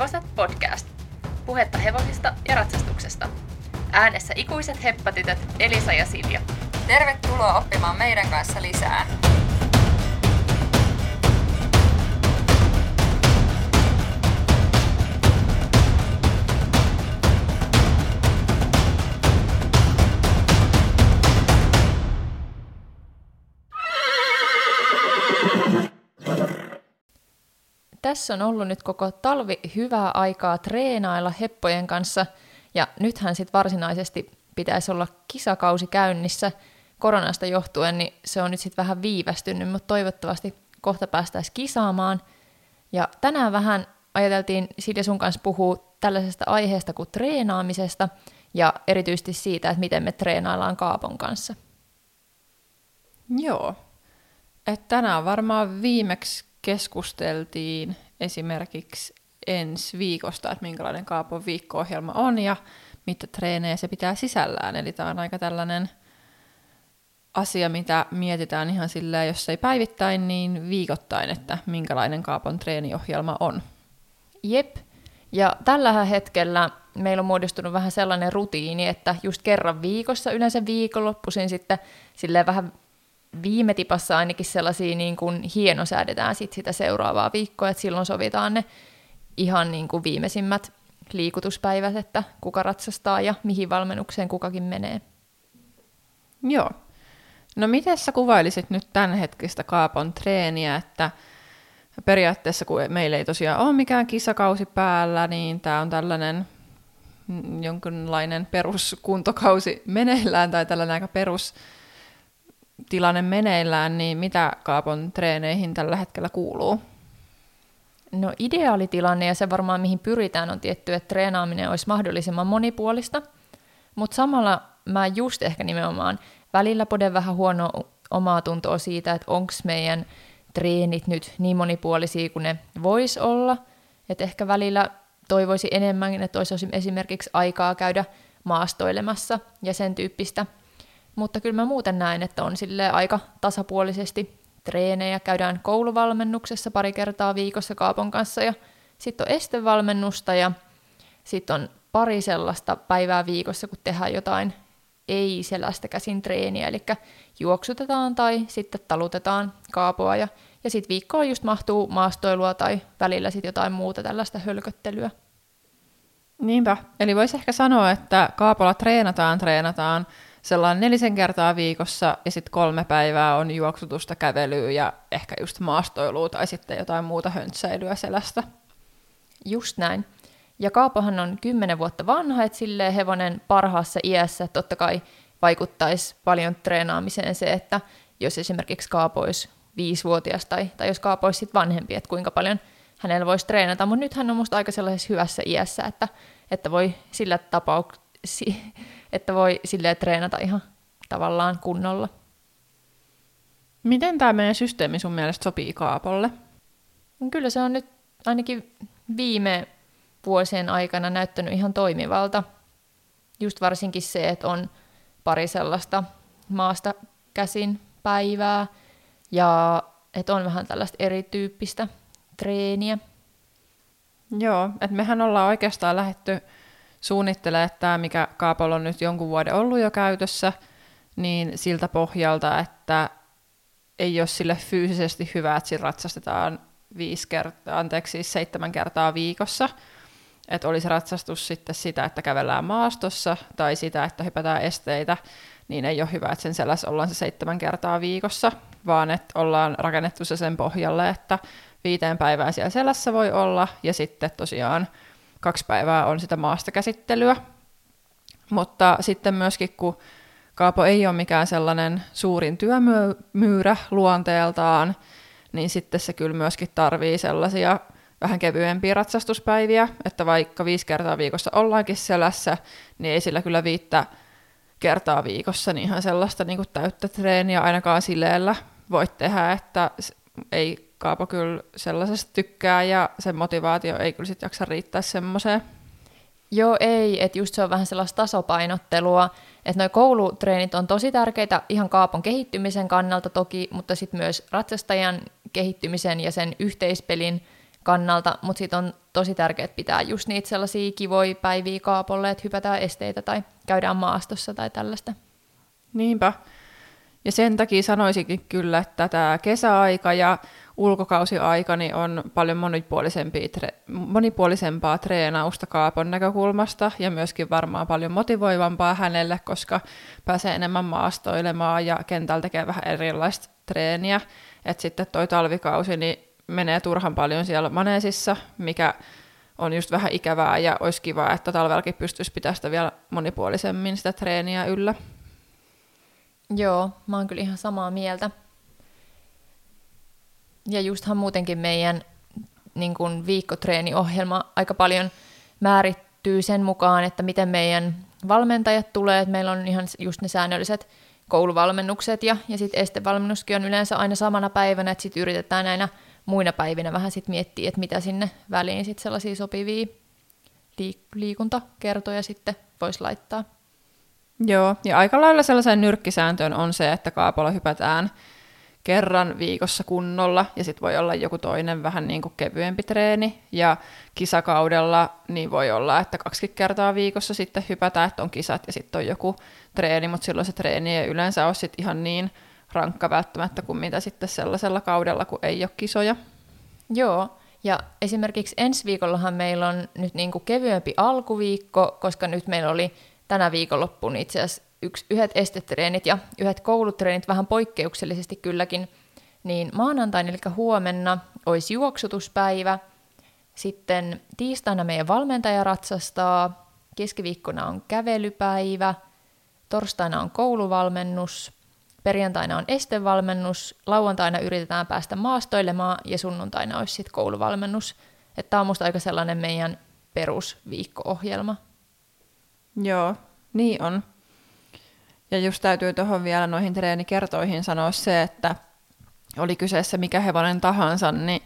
Hevoset podcast. Puhetta hevosista ja ratsastuksesta. Äänessä ikuiset heppatytöt Elisa ja Silja. Tervetuloa oppimaan meidän kanssa lisää. Tässä on ollut nyt koko talvi hyvää aikaa treenailla heppojen kanssa, ja nythän sitten varsinaisesti pitäisi olla kisakausi käynnissä koronasta johtuen, niin se on nyt sitten vähän viivästynyt, mutta toivottavasti kohta päästäisiin kisaamaan. Ja tänään vähän ajateltiin Silja sun kanssa puhua tällaisesta aiheesta kuin treenaamisesta, ja erityisesti siitä, että miten me treenaillaan Kaapon kanssa. Joo. Et tänään varmaan viimeksi keskusteltiin esimerkiksi ensi viikosta, että minkälainen Kaapon viikko-ohjelma on ja mitä treenejä se pitää sisällään. Eli tämä on aika tällainen asia, mitä mietitään ihan silleen, jos ei päivittäin, niin viikoittain, että minkälainen Kaapon treeniohjelma on. Jep. Ja tällä hetkellä meillä on muodostunut vähän sellainen rutiini, että just kerran viikossa, yleensä viikonloppuisin sitten silleen vähän viime tipassa ainakin sellaisia niin kuin hienosäädetään sit sitä seuraavaa viikkoa, että silloin sovitaan ne ihan niin kuin viimeisimmät liikutuspäivät, että kuka ratsastaa ja mihin valmennukseen kukakin menee. Joo. No miten sä kuvailisit nyt hetkistä Kaapon treeniä, että periaatteessa kun meillä ei tosiaan ole mikään kisakausi päällä, niin tämä on tällainen jonkinlainen peruskuntokausi meneillään tai tällainen aika perus tilanne meneillään, niin mitä Kaapon treeneihin tällä hetkellä kuuluu? No ideaalitilanne ja se varmaan mihin pyritään on tietty, että treenaaminen olisi mahdollisimman monipuolista, mutta samalla mä just ehkä nimenomaan välillä poden vähän huono omaa tuntoa siitä, että onko meidän treenit nyt niin monipuolisia kuin ne vois olla, että ehkä välillä toivoisi enemmän, että olisi esimerkiksi aikaa käydä maastoilemassa ja sen tyyppistä – mutta kyllä mä muuten näen, että on sille aika tasapuolisesti treenejä. Käydään kouluvalmennuksessa pari kertaa viikossa Kaapon kanssa ja sitten on estevalmennusta ja sitten on pari sellaista päivää viikossa, kun tehdään jotain ei sellaista käsin treeniä, eli juoksutetaan tai sitten talutetaan kaapoa ja, ja sitten viikkoon just mahtuu maastoilua tai välillä sitten jotain muuta tällaista hölköttelyä. Niinpä, eli voisi ehkä sanoa, että kaapolla treenataan, treenataan, sellainen nelisen kertaa viikossa ja sitten kolme päivää on juoksutusta, kävelyä ja ehkä just maastoilua tai sitten jotain muuta höntsäilyä selästä. Just näin. Ja Kaapohan on kymmenen vuotta vanha, että silleen hevonen parhaassa iässä totta kai vaikuttaisi paljon treenaamiseen se, että jos esimerkiksi Kaapo olisi viisivuotias tai, tai jos Kaapo olisi sit vanhempi, että kuinka paljon hänellä voisi treenata, mutta nyt hän on musta aika sellaisessa hyvässä iässä, että, että voi sillä tapauksessa että voi silleen treenata ihan tavallaan kunnolla. Miten tämä meidän systeemi sun mielestä sopii Kaapolle? Kyllä se on nyt ainakin viime vuosien aikana näyttänyt ihan toimivalta. Just varsinkin se, että on pari sellaista maasta käsin päivää ja että on vähän tällaista erityyppistä treeniä. Joo, että mehän ollaan oikeastaan lähetty suunnittelee, että tämä, mikä Kaapolla on nyt jonkun vuoden ollut jo käytössä, niin siltä pohjalta, että ei ole sille fyysisesti hyvä, että siinä ratsastetaan viisi kertaa, anteeksi, siis seitsemän kertaa viikossa. Että olisi ratsastus sitten sitä, että kävellään maastossa tai sitä, että hypätään esteitä, niin ei ole hyvä, että sen selässä ollaan se seitsemän kertaa viikossa, vaan että ollaan rakennettu se sen pohjalle, että viiteen päivään siellä selässä voi olla ja sitten tosiaan kaksi päivää on sitä maasta käsittelyä. Mutta sitten myöskin, kun Kaapo ei ole mikään sellainen suurin työmyyrä luonteeltaan, niin sitten se kyllä myöskin tarvii sellaisia vähän kevyempiä ratsastuspäiviä, että vaikka viisi kertaa viikossa ollaankin selässä, niin ei sillä kyllä viittä kertaa viikossa niin ihan sellaista niin kuin täyttä treeniä ainakaan sileellä voi tehdä, että ei Kaapo kyllä sellaisesta tykkää ja sen motivaatio ei kyllä sitten jaksa riittää semmoiseen. Joo, ei, että just se on vähän sellaista tasapainottelua, että noi koulutreenit on tosi tärkeitä ihan kaapon kehittymisen kannalta toki, mutta sitten myös ratsastajan kehittymisen ja sen yhteispelin kannalta, mutta sitten on tosi tärkeää pitää just niitä sellaisia kivoja päiviä kaapolle, että hypätään esteitä tai käydään maastossa tai tällaista. Niinpä. Ja sen takia sanoisinkin kyllä, että tämä kesäaika ja ulkokausiaika niin on paljon monipuolisempia, monipuolisempaa treenausta Kaapon näkökulmasta ja myöskin varmaan paljon motivoivampaa hänelle, koska pääsee enemmän maastoilemaan ja kentällä tekee vähän erilaista treeniä. Et sitten toi talvikausi niin menee turhan paljon siellä maneesissa, mikä on just vähän ikävää ja olisi kiva, että talvellakin pystyisi pitämään sitä vielä monipuolisemmin sitä treeniä yllä. Joo, mä oon kyllä ihan samaa mieltä. Ja justhan muutenkin meidän niin kuin viikkotreeniohjelma aika paljon määrittyy sen mukaan, että miten meidän valmentajat tulee. Että meillä on ihan just ne säännölliset kouluvalmennukset ja, ja sitten estevalmennuskin on yleensä aina samana päivänä, että sitten yritetään näinä muina päivinä vähän sitten miettiä, että mitä sinne väliin sitten sellaisia sopivia liik- liikuntakertoja sitten voisi laittaa. Joo, ja aika lailla sellaisen nyrkkisääntöön on se, että kaapolla hypätään kerran viikossa kunnolla, ja sitten voi olla joku toinen vähän niin kuin kevyempi treeni, ja kisakaudella niin voi olla, että kaksi kertaa viikossa sitten hypätään, että on kisat ja sitten on joku treeni, mutta silloin se treeni ei yleensä ole sitten ihan niin rankka välttämättä kuin mitä sitten sellaisella kaudella, kun ei ole kisoja. Joo, ja esimerkiksi ensi viikollahan meillä on nyt niin kuin kevyempi alkuviikko, koska nyt meillä oli tänä viikonloppuun itse asiassa yksi, yhdet estetreenit ja yhdet koulutreenit vähän poikkeuksellisesti kylläkin, niin maanantaina eli huomenna olisi juoksutuspäivä, sitten tiistaina meidän valmentaja ratsastaa, keskiviikkona on kävelypäivä, torstaina on kouluvalmennus, perjantaina on estevalmennus, lauantaina yritetään päästä maastoilemaan ja sunnuntaina olisi sitten kouluvalmennus. Tämä on musta aika sellainen meidän perusviikko-ohjelma. Joo, niin on. Ja just täytyy tuohon vielä noihin treenikertoihin sanoa se, että oli kyseessä mikä hevonen tahansa, niin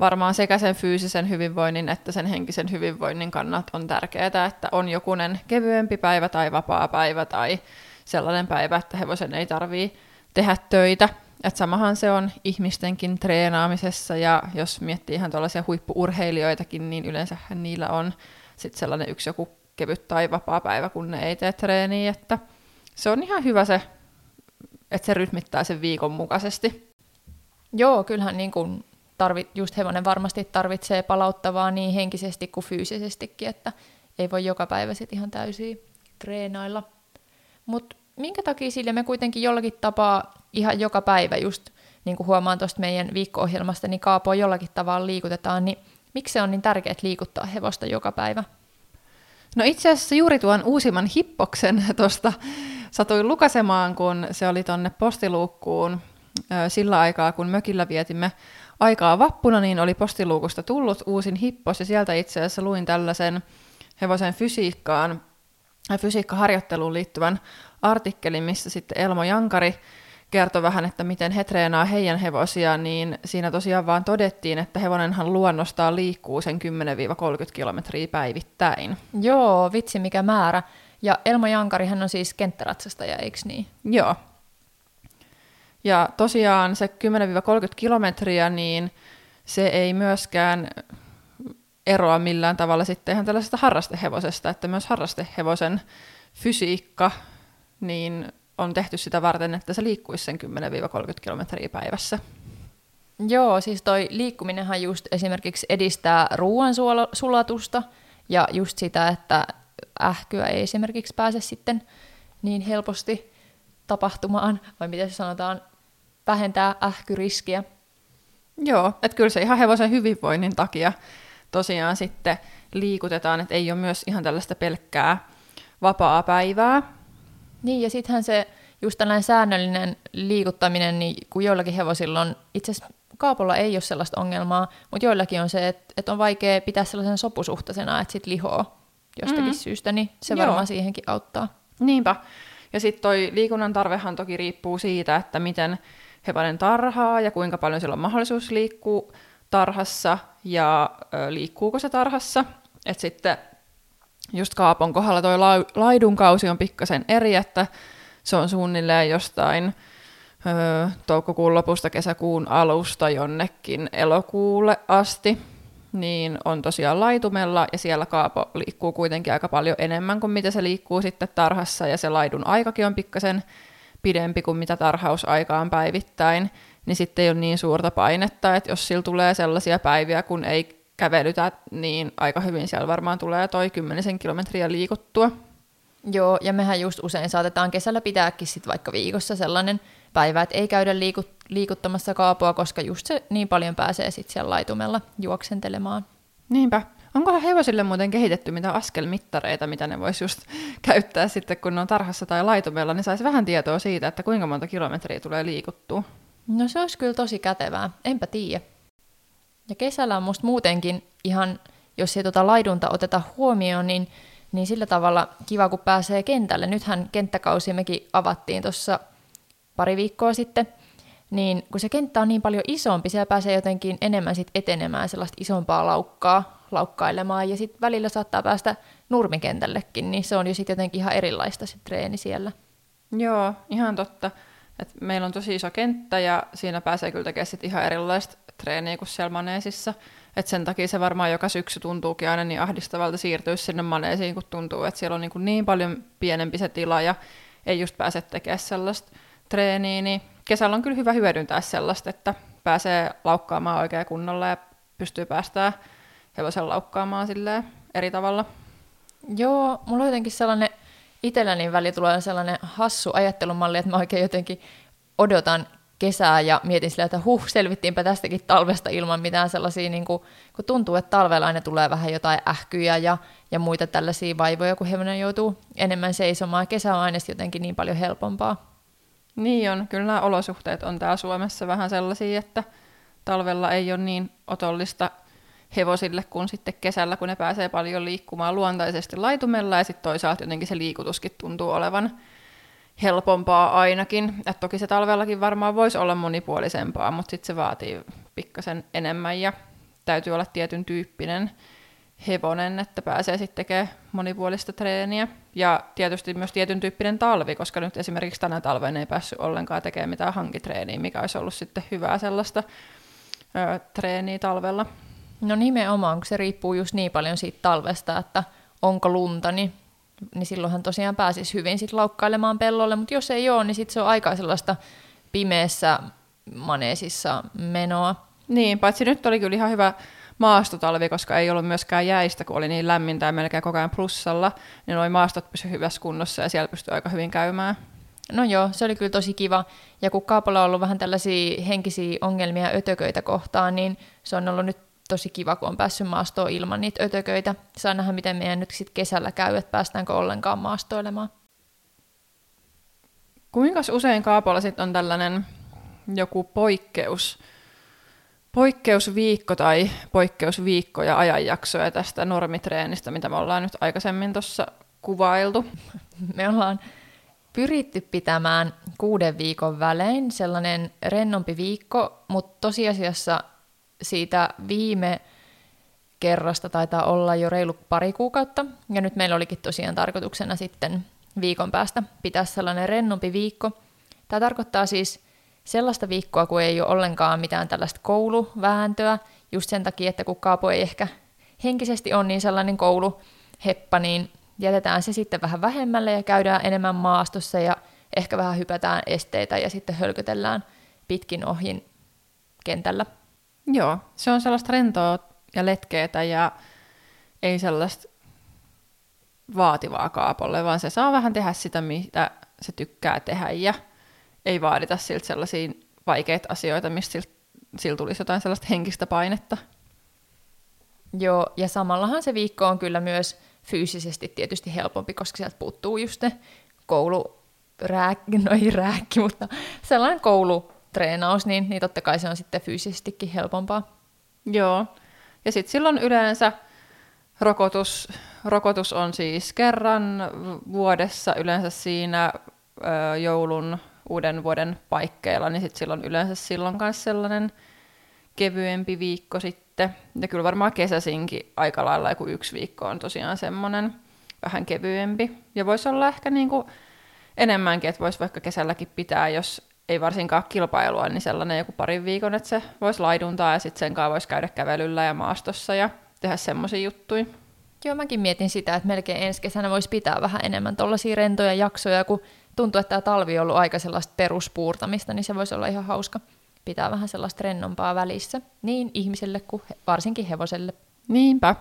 varmaan sekä sen fyysisen hyvinvoinnin että sen henkisen hyvinvoinnin kannat on tärkeää, että on jokunen kevyempi päivä tai vapaa päivä tai sellainen päivä, että hevosen ei tarvii tehdä töitä. Et samahan se on ihmistenkin treenaamisessa ja jos miettii ihan tuollaisia huippuurheilijoitakin, niin yleensä niillä on sitten sellainen yksi joku kevyt tai vapaa päivä, kun ne ei tee treeniä, että se on ihan hyvä se, että se rytmittää sen viikon mukaisesti. Joo, kyllähän niin kuin tarvit, just hevonen varmasti tarvitsee palauttavaa niin henkisesti kuin fyysisestikin, että ei voi joka päivä sitten ihan täysin treenailla. Mutta minkä takia sille me kuitenkin jollakin tapaa ihan joka päivä just, niin kuin huomaan tuosta meidän viikko-ohjelmasta, niin kaapoa jollakin tavalla liikutetaan, niin miksi se on niin tärkeää liikuttaa hevosta joka päivä? No itse asiassa juuri tuon uusimman hippoksen tuosta satuin lukasemaan, kun se oli tonne postiluukkuun sillä aikaa, kun mökillä vietimme aikaa vappuna, niin oli postiluukusta tullut uusin hippos, ja sieltä itse asiassa luin tällaisen hevosen fysiikkaan, fysiikkaharjoitteluun liittyvän artikkelin, missä sitten Elmo Jankari kertoi vähän, että miten he treenaa heidän hevosia, niin siinä tosiaan vaan todettiin, että hevonenhan luonnostaan liikkuu sen 10-30 kilometriä päivittäin. Joo, vitsi mikä määrä. Ja Elmo Jankari, hän on siis kenttäratsastaja, eikö niin? Joo. Ja tosiaan se 10-30 kilometriä, niin se ei myöskään eroa millään tavalla sitten ihan tällaisesta harrastehevosesta, että myös harrastehevosen fysiikka niin on tehty sitä varten, että se liikkuisi sen 10-30 kilometriä päivässä. Joo, siis toi liikkuminenhan just esimerkiksi edistää ruoansulatusta ja just sitä, että ähkyä ei esimerkiksi pääse sitten niin helposti tapahtumaan, vai miten se sanotaan, vähentää ähkyriskiä. Joo, että kyllä se ihan hevosen hyvinvoinnin takia tosiaan sitten liikutetaan, että ei ole myös ihan tällaista pelkkää vapaa päivää. Niin, ja sittenhän se just tällainen säännöllinen liikuttaminen, niin kun joillakin hevosilla on, itse asiassa kaapolla ei ole sellaista ongelmaa, mutta joillakin on se, että, että on vaikea pitää sellaisen sopusuhtaisena, että sitten lihoo jostakin mm. syystä, niin se Joo. varmaan siihenkin auttaa. Niinpä. Ja sitten toi liikunnan tarvehan toki riippuu siitä, että miten hevonen tarhaa ja kuinka paljon sillä on mahdollisuus liikkua tarhassa ja ö, liikkuuko se tarhassa. Että sitten just Kaapon kohdalla toi la- laidunkausi on pikkasen eri, että se on suunnilleen jostain ö, toukokuun lopusta kesäkuun alusta jonnekin elokuulle asti. niin on tosiaan laitumella ja siellä kaapo liikkuu kuitenkin aika paljon enemmän kuin mitä se liikkuu sitten tarhassa ja se laidun aikakin on pikkasen pidempi kuin mitä tarhausaika päivittäin, niin sitten ei ole niin suurta painetta, että jos sillä tulee sellaisia päiviä, kun ei kävelytä, niin aika hyvin siellä varmaan tulee toi kymmenisen kilometriä liikuttua. Joo, ja mehän just usein saatetaan kesällä pitääkin sit vaikka viikossa sellainen päivä, että ei käydä liiku- liikuttamassa kaapoa, koska just se niin paljon pääsee sitten siellä laitumella juoksentelemaan. Niinpä. Onkohan hevosille muuten kehitetty mitä askelmittareita, mitä ne vois just käyttää sitten, kun ne on tarhassa tai laitumella, niin saisi vähän tietoa siitä, että kuinka monta kilometriä tulee liikuttua. No se olisi kyllä tosi kätevää, enpä tiedä. Ja kesällä on musta muutenkin ihan, jos ei tota laidunta oteta huomioon, niin, niin sillä tavalla kiva, kun pääsee kentälle. Nythän kenttäkausi mekin avattiin tuossa pari viikkoa sitten, niin kun se kenttä on niin paljon isompi, siellä pääsee jotenkin enemmän sit etenemään sellaista isompaa laukkaa laukkailemaan, ja sitten välillä saattaa päästä nurmikentällekin, niin se on jo sitten jotenkin ihan erilaista se treeni siellä. Joo, ihan totta. Et meillä on tosi iso kenttä ja siinä pääsee kyllä tekemään sit ihan erilaista treeniä kuin siellä maneesissa. Et sen takia se varmaan joka syksy tuntuukin aina niin ahdistavalta siirtyä sinne maneesiin, kun tuntuu, että siellä on niin, niin paljon pienempi se tila ja ei just pääse tekemään sellaista treeniä, niin kesällä on kyllä hyvä hyödyntää sellaista, että pääsee laukkaamaan oikein kunnolla ja pystyy päästään hevosen laukkaamaan eri tavalla. Joo, mulla on jotenkin sellainen itselläni väli tulee sellainen hassu ajattelumalli, että mä oikein jotenkin odotan kesää ja mietin sillä, että huh, selvittiinpä tästäkin talvesta ilman mitään sellaisia, niin kuin, kun tuntuu, että talvella aina tulee vähän jotain ähkyjä ja, ja muita tällaisia vaivoja, kun hevonen joutuu enemmän seisomaan. Kesä on aina jotenkin niin paljon helpompaa. Niin on, kyllä nämä olosuhteet on täällä Suomessa vähän sellaisia, että talvella ei ole niin otollista hevosille kuin sitten kesällä, kun ne pääsee paljon liikkumaan luontaisesti laitumella ja sitten toisaalta jotenkin se liikutuskin tuntuu olevan helpompaa ainakin. Et toki se talvellakin varmaan voisi olla monipuolisempaa, mutta sitten se vaatii pikkasen enemmän ja täytyy olla tietyn tyyppinen hevonen, että pääsee sitten tekemään monipuolista treeniä. Ja tietysti myös tietyn tyyppinen talvi, koska nyt esimerkiksi tänä talven ei päässyt ollenkaan tekemään mitään hankitreeniä, mikä olisi ollut sitten hyvää sellaista ö, treeniä talvella. No nimenomaan, kun se riippuu just niin paljon siitä talvesta, että onko lunta, niin, niin silloinhan tosiaan pääsisi hyvin sit laukkailemaan pellolle, mutta jos ei ole, niin sitten se on aika sellaista pimeässä maneesissa menoa. Niin, paitsi nyt oli kyllä ihan hyvä maastotalvi, koska ei ollut myöskään jäistä, kun oli niin lämmintä ja melkein koko ajan plussalla, niin nuo maastot pysyivät hyvässä kunnossa ja siellä pystyi aika hyvin käymään. No joo, se oli kyllä tosi kiva. Ja kun Kaapolla on ollut vähän tällaisia henkisiä ongelmia ötököitä kohtaan, niin se on ollut nyt tosi kiva, kun on päässyt maastoon ilman niitä ötököitä. Saa nähdä, miten meidän nyt sitten kesällä käy, että päästäänkö ollenkaan maastoilemaan. Kuinka usein Kaapolla sitten on tällainen joku poikkeus, poikkeusviikko tai poikkeusviikkoja ajanjaksoja tästä normitreenistä, mitä me ollaan nyt aikaisemmin tuossa kuvailtu? Me ollaan pyritty pitämään kuuden viikon välein sellainen rennompi viikko, mutta tosiasiassa siitä viime kerrasta taitaa olla jo reilu pari kuukautta, ja nyt meillä olikin tosiaan tarkoituksena sitten viikon päästä pitää sellainen rennompi viikko. Tämä tarkoittaa siis sellaista viikkoa, kun ei ole ollenkaan mitään tällaista kouluvääntöä, just sen takia, että kun Kaapo ei ehkä henkisesti on niin sellainen kouluheppa, niin jätetään se sitten vähän vähemmälle ja käydään enemmän maastossa ja ehkä vähän hypätään esteitä ja sitten hölkötellään pitkin ohin kentällä. Joo, se on sellaista rentoa ja letkeetä ja ei sellaista vaativaa kaapolle, vaan se saa vähän tehdä sitä, mitä se tykkää tehdä ja ei vaadita siltä sellaisia vaikeita asioita, mistä siltä, siltä tulisi jotain sellaista henkistä painetta. Joo, ja samallahan se viikko on kyllä myös fyysisesti tietysti helpompi, koska sieltä puuttuu just ne koulu, rääkki, no ei rääkki, mutta sellainen koulu treenaus, niin, niin totta kai se on sitten fyysisestikin helpompaa. Joo, ja sitten silloin yleensä rokotus, rokotus on siis kerran vuodessa yleensä siinä ö, joulun uuden vuoden paikkeilla, niin sitten silloin yleensä silloin myös sellainen kevyempi viikko sitten. Ja kyllä varmaan kesäsinkin aika lailla joku yksi viikko on tosiaan semmoinen vähän kevyempi. Ja voisi olla ehkä niinku enemmänkin, että voisi vaikka kesälläkin pitää, jos ei varsinkaan kilpailua, niin sellainen joku parin viikon, että se voisi laiduntaa ja sitten sen kanssa voisi käydä kävelyllä ja maastossa ja tehdä semmoisia juttuja. Joo, mäkin mietin sitä, että melkein ensi kesänä voisi pitää vähän enemmän tuollaisia rentoja jaksoja, kun tuntuu, että tämä talvi on ollut aika sellaista peruspuurtamista, niin se voisi olla ihan hauska pitää vähän sellaista rennompaa välissä, niin ihmiselle kuin varsinkin hevoselle. Niinpä,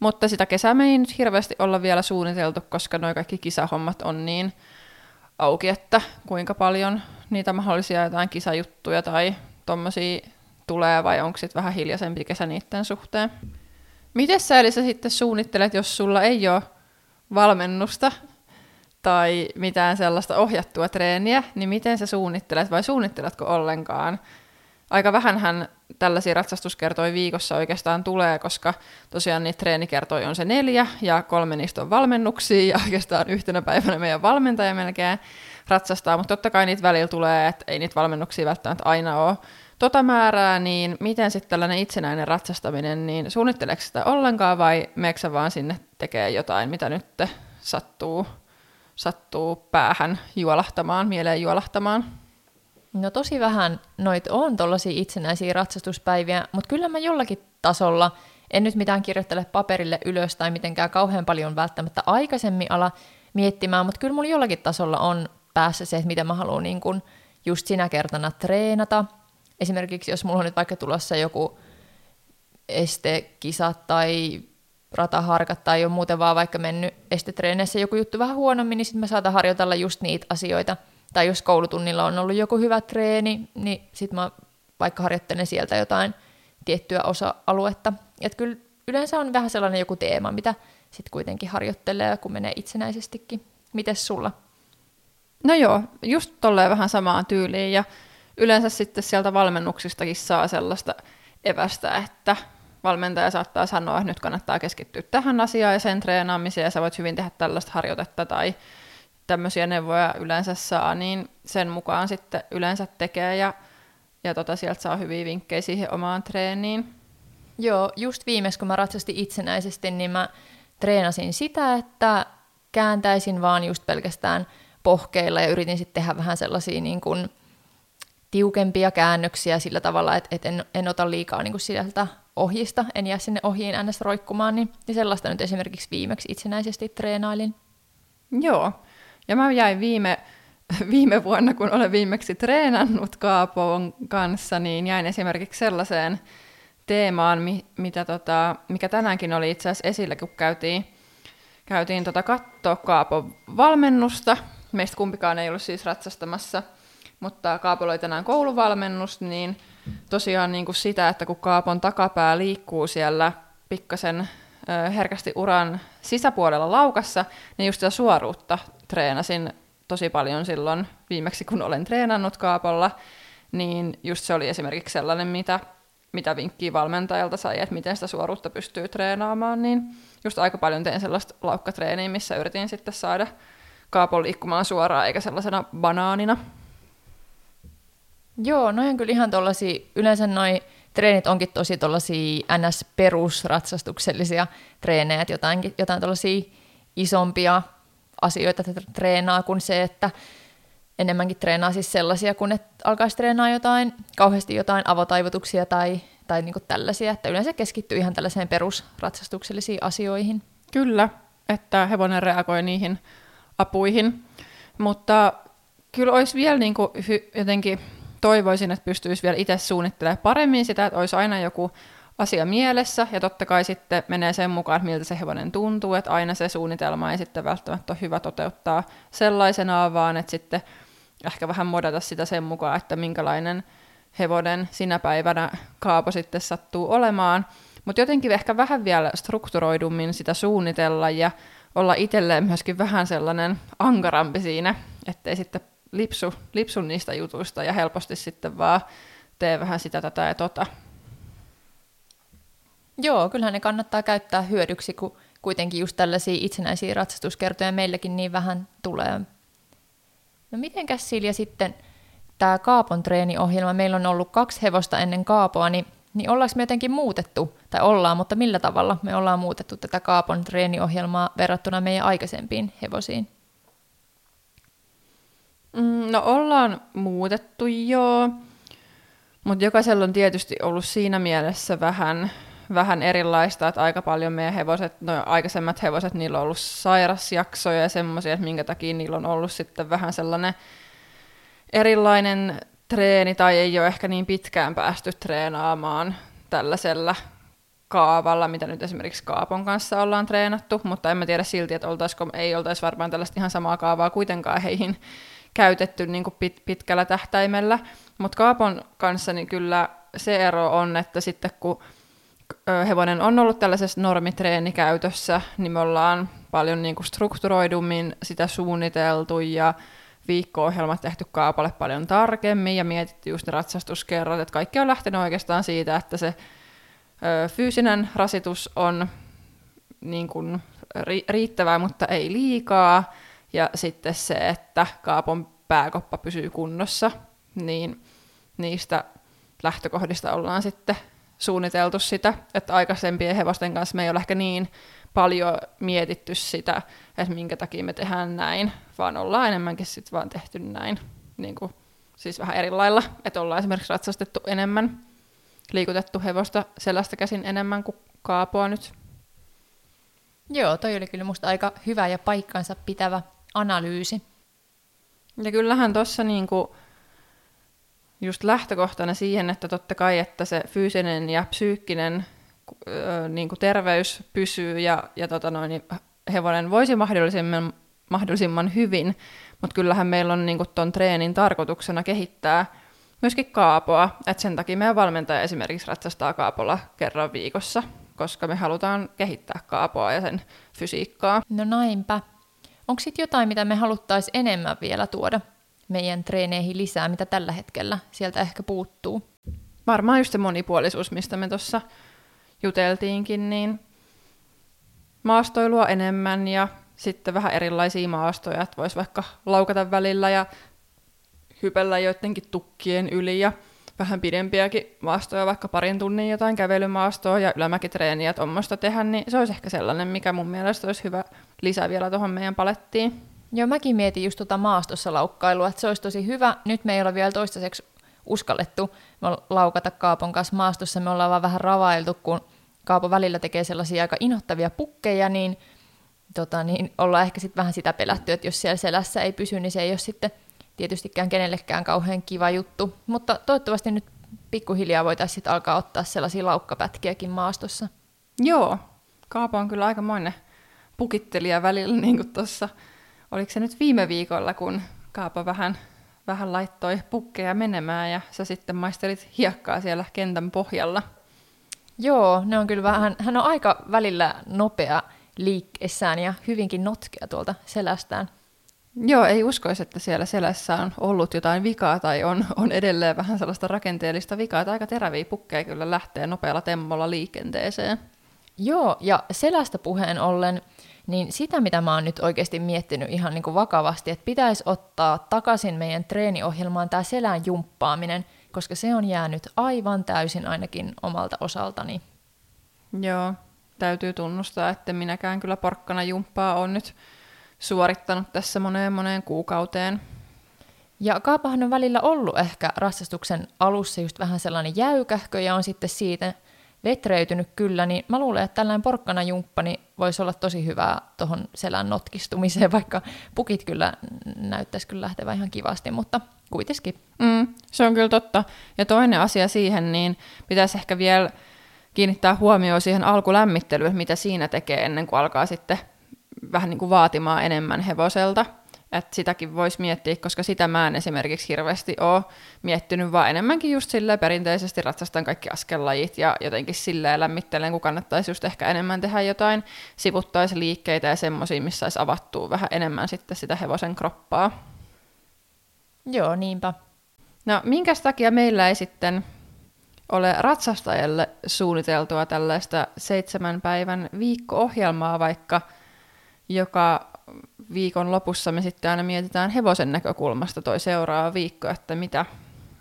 mutta sitä kesää me ei nyt hirveästi olla vielä suunniteltu, koska nuo kaikki kisahommat on niin auki, että kuinka paljon niitä mahdollisia jotain kisajuttuja tai tommosia tulee vai onko sitten vähän hiljaisempi kesä niiden suhteen. Miten sä Elisa sitten suunnittelet, jos sulla ei ole valmennusta tai mitään sellaista ohjattua treeniä, niin miten sä suunnittelet vai suunnitteletko ollenkaan? Aika vähänhän tällaisia ratsastuskertoja viikossa oikeastaan tulee, koska tosiaan niitä treenikertoja on se neljä ja kolme niistä on valmennuksia ja oikeastaan yhtenä päivänä meidän valmentaja melkein ratsastaa, mutta totta kai niitä välillä tulee, että ei niitä valmennuksia välttämättä aina ole tota määrää, niin miten sitten tällainen itsenäinen ratsastaminen, niin suunnitteleeko sitä ollenkaan vai meeksä vaan sinne tekee jotain, mitä nyt sattuu, sattuu päähän juolahtamaan, mieleen juolahtamaan? No tosi vähän noit on tuollaisia itsenäisiä ratsastuspäiviä, mutta kyllä mä jollakin tasolla, en nyt mitään kirjoittele paperille ylös tai mitenkään kauhean paljon välttämättä aikaisemmin ala miettimään, mutta kyllä mulla jollakin tasolla on päässä se, että mitä mä haluan niin kun just sinä kertana treenata. Esimerkiksi jos mulla on nyt vaikka tulossa joku estekisa tai rataharkat tai on muuten vaan vaikka mennyt estetreenissä joku juttu vähän huonommin, niin sitten mä saatan harjoitella just niitä asioita. Tai jos koulutunnilla on ollut joku hyvä treeni, niin sitten mä vaikka harjoittelen sieltä jotain tiettyä osa-aluetta. Et kyllä yleensä on vähän sellainen joku teema, mitä sitten kuitenkin harjoittelee, kun menee itsenäisestikin. Mites sulla? No joo, just tolleen vähän samaan tyyliin ja yleensä sitten sieltä valmennuksistakin saa sellaista evästä, että valmentaja saattaa sanoa, että nyt kannattaa keskittyä tähän asiaan ja sen treenaamiseen ja sä voit hyvin tehdä tällaista harjoitetta tai tämmöisiä neuvoja yleensä saa, niin sen mukaan sitten yleensä tekee ja, ja tota, sieltä saa hyviä vinkkejä siihen omaan treeniin. Joo, just viimeis kun mä ratsastin itsenäisesti, niin mä treenasin sitä, että kääntäisin vaan just pelkästään pohkeilla ja yritin sitten tehdä vähän sellaisia niin kuin tiukempia käännöksiä sillä tavalla, että, että en, en ota liikaa niin kuin sieltä ohjista, en jää sinne ohjiin ns. roikkumaan, niin, niin sellaista nyt esimerkiksi viimeksi itsenäisesti treenailin. Joo, ja mä jäin viime, viime vuonna, kun olen viimeksi treenannut Kaapon kanssa, niin jäin esimerkiksi sellaiseen teemaan, mitä tota, mikä tänäänkin oli itse asiassa esillä, kun käytiin, käytiin tota katsoa Kaapon valmennusta. Meistä kumpikaan ei ollut siis ratsastamassa, mutta Kaapolla oli tänään kouluvalmennus, niin tosiaan niin kuin sitä, että kun Kaapon takapää liikkuu siellä pikkasen herkästi uran sisäpuolella laukassa, niin just sitä suoruutta treenasin tosi paljon silloin viimeksi, kun olen treenannut Kaapolla, niin just se oli esimerkiksi sellainen, mitä, mitä vinkkiä valmentajalta sai, että miten sitä suoruutta pystyy treenaamaan, niin just aika paljon tein sellaista laukkatreeniä, missä yritin sitten saada Kaapon liikkumaan suoraan, eikä sellaisena banaanina. Joo, noin on kyllä ihan tollasia, yleensä noin treenit onkin tosi tollasia NS-perusratsastuksellisia treenejä, että jotain, jotain tollasia isompia asioita treenaa kuin se, että enemmänkin treenaa siis sellaisia, kun että alkaisi treenaa jotain, kauheasti jotain avotaivutuksia tai, tai niin tällaisia, että yleensä keskittyy ihan tällaiseen perusratsastuksellisiin asioihin. Kyllä, että hevonen reagoi niihin apuihin, mutta kyllä olisi vielä niin kuin hy- jotenkin toivoisin, että pystyisi vielä itse suunnittelemaan paremmin sitä, että olisi aina joku asia mielessä, ja totta kai sitten menee sen mukaan, että miltä se hevonen tuntuu, että aina se suunnitelma ei sitten välttämättä ole hyvä toteuttaa sellaisenaan, vaan että sitten ehkä vähän modata sitä sen mukaan, että minkälainen hevonen sinä päivänä kaapo sitten sattuu olemaan. Mutta jotenkin ehkä vähän vielä strukturoidummin sitä suunnitella ja olla itselleen myöskin vähän sellainen ankarampi siinä, ettei sitten lipsu, lipsu niistä jutuista ja helposti sitten vaan tee vähän sitä tätä ja tota. Joo, kyllähän ne kannattaa käyttää hyödyksi, kun kuitenkin just tällaisia itsenäisiä ratsastuskertoja meilläkin niin vähän tulee. No mitenkäs Silja sitten tämä Kaapon treeniohjelma, meillä on ollut kaksi hevosta ennen Kaapoa, niin, niin ollaanko me jotenkin muutettu, tai ollaan, mutta millä tavalla me ollaan muutettu tätä Kaapon treeniohjelmaa verrattuna meidän aikaisempiin hevosiin? Mm, no ollaan muutettu joo, mutta jokaisella on tietysti ollut siinä mielessä vähän, vähän erilaista, että aika paljon meidän hevoset, no aikaisemmat hevoset, niillä on ollut sairasjaksoja ja semmoisia, että minkä takia niillä on ollut sitten vähän sellainen erilainen treeni tai ei ole ehkä niin pitkään päästy treenaamaan tällaisella kaavalla, mitä nyt esimerkiksi Kaapon kanssa ollaan treenattu, mutta en mä tiedä silti, että oltaisiko, ei oltaisi varmaan tällaista ihan samaa kaavaa kuitenkaan heihin käytetty niin kuin pit, pitkällä tähtäimellä. Mutta Kaapon kanssa niin kyllä se ero on, että sitten kun hevonen on ollut tällaisessa normitreenikäytössä, niin me ollaan paljon niin kuin strukturoidummin sitä suunniteltu ja viikko-ohjelmat tehty kaapalle paljon tarkemmin ja mietitty just ne ratsastuskerrat, että kaikki on lähtenyt oikeastaan siitä, että se ö, fyysinen rasitus on niin kuin ri- riittävää, mutta ei liikaa, ja sitten se, että kaapon pääkoppa pysyy kunnossa, niin niistä lähtökohdista ollaan sitten suunniteltu sitä, että aikaisempien hevosten kanssa me ei ole ehkä niin paljon mietitty sitä, että minkä takia me tehdään näin, vaan ollaan enemmänkin sitten vaan tehty näin, niin kuin, siis vähän eri lailla, että ollaan esimerkiksi ratsastettu enemmän, liikutettu hevosta selästä käsin enemmän kuin kaapoa nyt. Joo, toi oli kyllä musta aika hyvä ja paikkansa pitävä analyysi. Ja kyllähän tuossa niinku just lähtökohtana siihen, että totta kai, että se fyysinen ja psyykkinen ö, niinku terveys pysyy ja, ja tota noin, niin hevonen voisi mahdollisimman, mahdollisimman hyvin, mutta kyllähän meillä on niinku ton treenin tarkoituksena kehittää myöskin kaapoa, että sen takia meidän valmentaja esimerkiksi ratsastaa kaapolla kerran viikossa, koska me halutaan kehittää kaapoa ja sen fysiikkaa. No näinpä. Onko sitten jotain, mitä me haluttaisiin enemmän vielä tuoda meidän treeneihin lisää, mitä tällä hetkellä sieltä ehkä puuttuu? Varmaan just se monipuolisuus, mistä me tuossa juteltiinkin, niin maastoilua enemmän ja sitten vähän erilaisia maastoja, että voisi vaikka laukata välillä ja hypellä joidenkin tukkien yli ja vähän pidempiäkin maastoja, vaikka parin tunnin jotain kävelymaastoa ja ylämäkitreeniä tuommoista tehdä, niin se olisi ehkä sellainen, mikä mun mielestä olisi hyvä lisää vielä tuohon meidän palettiin. Joo, mäkin mietin just tuota maastossa laukkailua, että se olisi tosi hyvä. Nyt me ei ole vielä toistaiseksi uskallettu laukata Kaapon kanssa maastossa, me ollaan vaan vähän ravailtu, kun Kaapo välillä tekee sellaisia aika inhottavia pukkeja, niin, tota, niin ollaan ehkä sitten vähän sitä pelätty, että jos siellä selässä ei pysy, niin se ei ole sitten tietystikään kenellekään kauhean kiva juttu. Mutta toivottavasti nyt pikkuhiljaa voitaisiin alkaa ottaa sellaisia laukkapätkiäkin maastossa. Joo, Kaapo on kyllä aikamoinen pukittelija välillä, niin kuin tuossa, oliko se nyt viime viikolla, kun Kaapo vähän, vähän laittoi pukkeja menemään ja sä sitten maistelit hiekkaa siellä kentän pohjalla. Joo, ne on kyllä vähän, hän on aika välillä nopea liikkeessään ja hyvinkin notkea tuolta selästään. Joo, ei uskoisi, että siellä selässä on ollut jotain vikaa tai on, on edelleen vähän sellaista rakenteellista vikaa, että aika teräviä pukkeja kyllä lähtee nopealla temmolla liikenteeseen. Joo, ja selästä puheen ollen, niin sitä mitä mä oon nyt oikeasti miettinyt ihan niin kuin vakavasti, että pitäisi ottaa takaisin meidän treeniohjelmaan tämä selän jumppaaminen, koska se on jäänyt aivan täysin ainakin omalta osaltani. Joo, täytyy tunnustaa, että minäkään kyllä porkkana jumppaa on nyt suorittanut tässä moneen moneen kuukauteen. Ja Kaapahan on välillä ollut ehkä ratsastuksen alussa just vähän sellainen jäykähkö ja on sitten siitä vetreytynyt kyllä, niin mä luulen, että tällainen porkkana jumppa niin voisi olla tosi hyvää tuohon selän notkistumiseen, vaikka pukit kyllä näyttäisi kyllä lähtevä ihan kivasti, mutta kuitenkin. Mm, se on kyllä totta. Ja toinen asia siihen, niin pitäisi ehkä vielä kiinnittää huomioon siihen alkulämmittelyyn, mitä siinä tekee ennen kuin alkaa sitten vähän niin kuin vaatimaan enemmän hevoselta. Että sitäkin voisi miettiä, koska sitä mä en esimerkiksi hirveästi ole miettinyt, vaan enemmänkin just silleen perinteisesti ratsastan kaikki askellajit ja jotenkin silleen lämmittelen, kun kannattaisi just ehkä enemmän tehdä jotain sivuttaisliikkeitä ja semmoisia, missä saisi avattua vähän enemmän sitten sitä hevosen kroppaa. Joo, niinpä. No, minkä takia meillä ei sitten ole ratsastajalle suunniteltua tällaista seitsemän päivän viikko-ohjelmaa, vaikka – joka viikon lopussa me sitten aina mietitään hevosen näkökulmasta toi seuraava viikko, että mitä,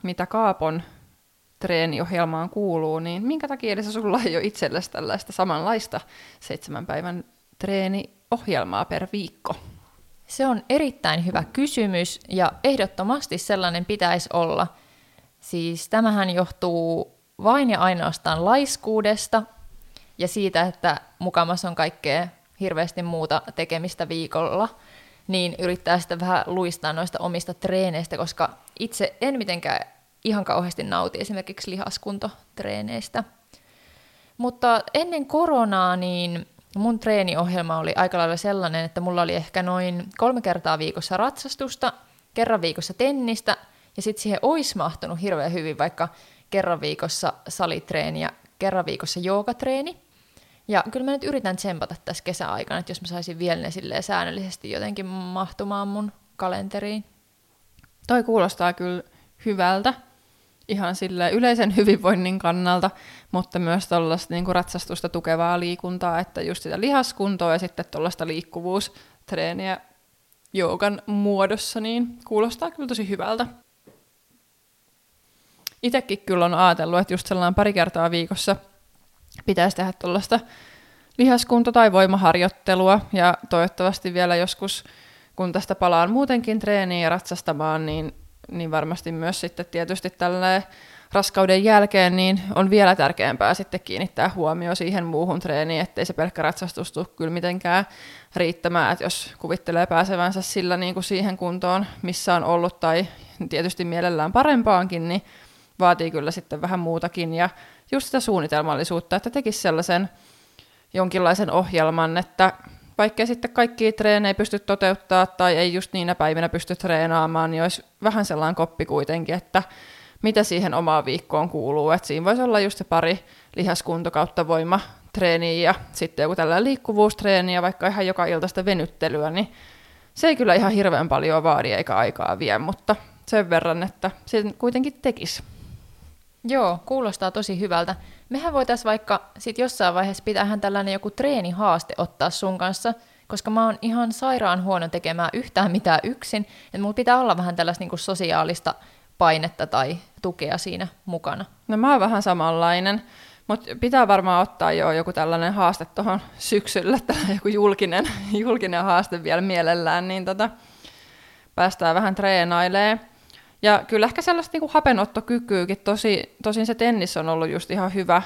mitä Kaapon treeniohjelmaan kuuluu, niin minkä takia edes sulla ei ole itsellesi tällaista samanlaista seitsemän päivän treeniohjelmaa per viikko? Se on erittäin hyvä kysymys ja ehdottomasti sellainen pitäisi olla. Siis tämähän johtuu vain ja ainoastaan laiskuudesta ja siitä, että mukamas on kaikkea hirveästi muuta tekemistä viikolla, niin yrittää sitten vähän luistaa noista omista treeneistä, koska itse en mitenkään ihan kauheasti nauti esimerkiksi lihaskuntotreeneistä. Mutta ennen koronaa niin mun treeniohjelma oli aika lailla sellainen, että mulla oli ehkä noin kolme kertaa viikossa ratsastusta, kerran viikossa tennistä, ja sitten siihen olisi mahtunut hirveän hyvin vaikka kerran viikossa salitreeni ja kerran viikossa joogatreeni. Ja kyllä mä nyt yritän tsempata tässä kesäaikana, että jos mä saisin vielä ne säännöllisesti jotenkin mahtumaan mun kalenteriin. Toi kuulostaa kyllä hyvältä ihan sille yleisen hyvinvoinnin kannalta, mutta myös tuollaista niinku ratsastusta tukevaa liikuntaa, että just sitä lihaskuntoa ja sitten tuollaista liikkuvuustreeniä joogan muodossa, niin kuulostaa kyllä tosi hyvältä. Itsekin kyllä on ajatellut, että just sellainen pari kertaa viikossa pitäisi tehdä tuollaista lihaskunto- tai voimaharjoittelua, ja toivottavasti vielä joskus, kun tästä palaan muutenkin treeniin ja ratsastamaan, niin niin varmasti myös sitten tietysti tällä raskauden jälkeen niin on vielä tärkeämpää sitten kiinnittää huomio siihen muuhun treeniin, ettei se pelkkä ratsastus tule kyllä mitenkään riittämään, että jos kuvittelee pääsevänsä sillä niin kuin siihen kuntoon, missä on ollut tai tietysti mielellään parempaankin, niin vaatii kyllä sitten vähän muutakin. Ja just sitä suunnitelmallisuutta, että tekisi sellaisen jonkinlaisen ohjelman, että vaikkei sitten kaikki treenejä pysty toteuttaa tai ei just niinä päivinä pysty treenaamaan, niin olisi vähän sellainen koppi kuitenkin, että mitä siihen omaan viikkoon kuuluu. Et siinä voisi olla just se pari lihaskunto kautta voima treeniä ja sitten joku tällainen liikkuvuustreeni ja vaikka ihan joka iltaista venyttelyä, niin se ei kyllä ihan hirveän paljon vaadi eikä aikaa vie, mutta sen verran, että sen kuitenkin tekisi. Joo, kuulostaa tosi hyvältä. Mehän voitaisiin vaikka sit jossain vaiheessa pitäähän tällainen joku treenihaaste ottaa sun kanssa, koska mä oon ihan sairaan huono tekemään yhtään mitään yksin, että mulla pitää olla vähän tällaista niinku sosiaalista painetta tai tukea siinä mukana. No mä oon vähän samanlainen, mutta pitää varmaan ottaa jo joku tällainen haaste tuohon syksyllä, tällainen joku julkinen, julkinen haaste vielä mielellään, niin tota, päästään vähän treenailemaan. Ja kyllä ehkä sellaista niin hapenottokykyäkin, tosi, tosin se tennis on ollut just ihan hyvä,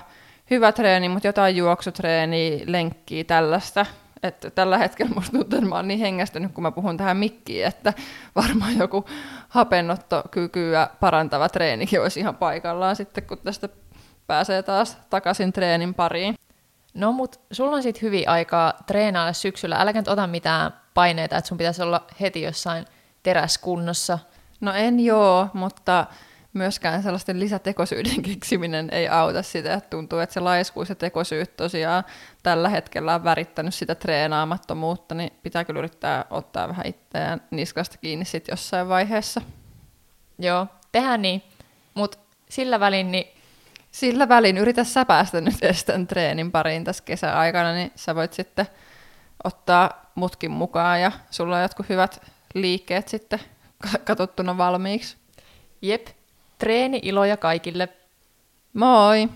hyvä treeni, mutta jotain juoksutreeniä, lenkkiä, tällaista. Että tällä hetkellä musta tuntuu, että mä oon niin hengästynyt, kun mä puhun tähän mikkiin, että varmaan joku hapenottokykyä parantava treenikin olisi ihan paikallaan sitten, kun tästä pääsee taas takaisin treenin pariin. No mut sulla on sitten hyvin aikaa treenailla syksyllä. Äläkä nyt ota mitään paineita, että sun pitäisi olla heti jossain teräskunnossa – No en joo, mutta myöskään sellaisten lisätekosyiden keksiminen ei auta sitä. Että tuntuu, että se laiskuus ja tekosyyt tosiaan tällä hetkellä on värittänyt sitä treenaamattomuutta, niin pitää kyllä yrittää ottaa vähän itseään niskasta kiinni sitten jossain vaiheessa. Joo, tehdään niin. Mutta sillä välin niin sillä välin yritä sä päästä nyt estän treenin pariin tässä kesäaikana, niin sä voit sitten ottaa mutkin mukaan ja sulla on jotkut hyvät liikkeet sitten katsottuna valmiiksi. Jep, treeni iloja kaikille. Moi!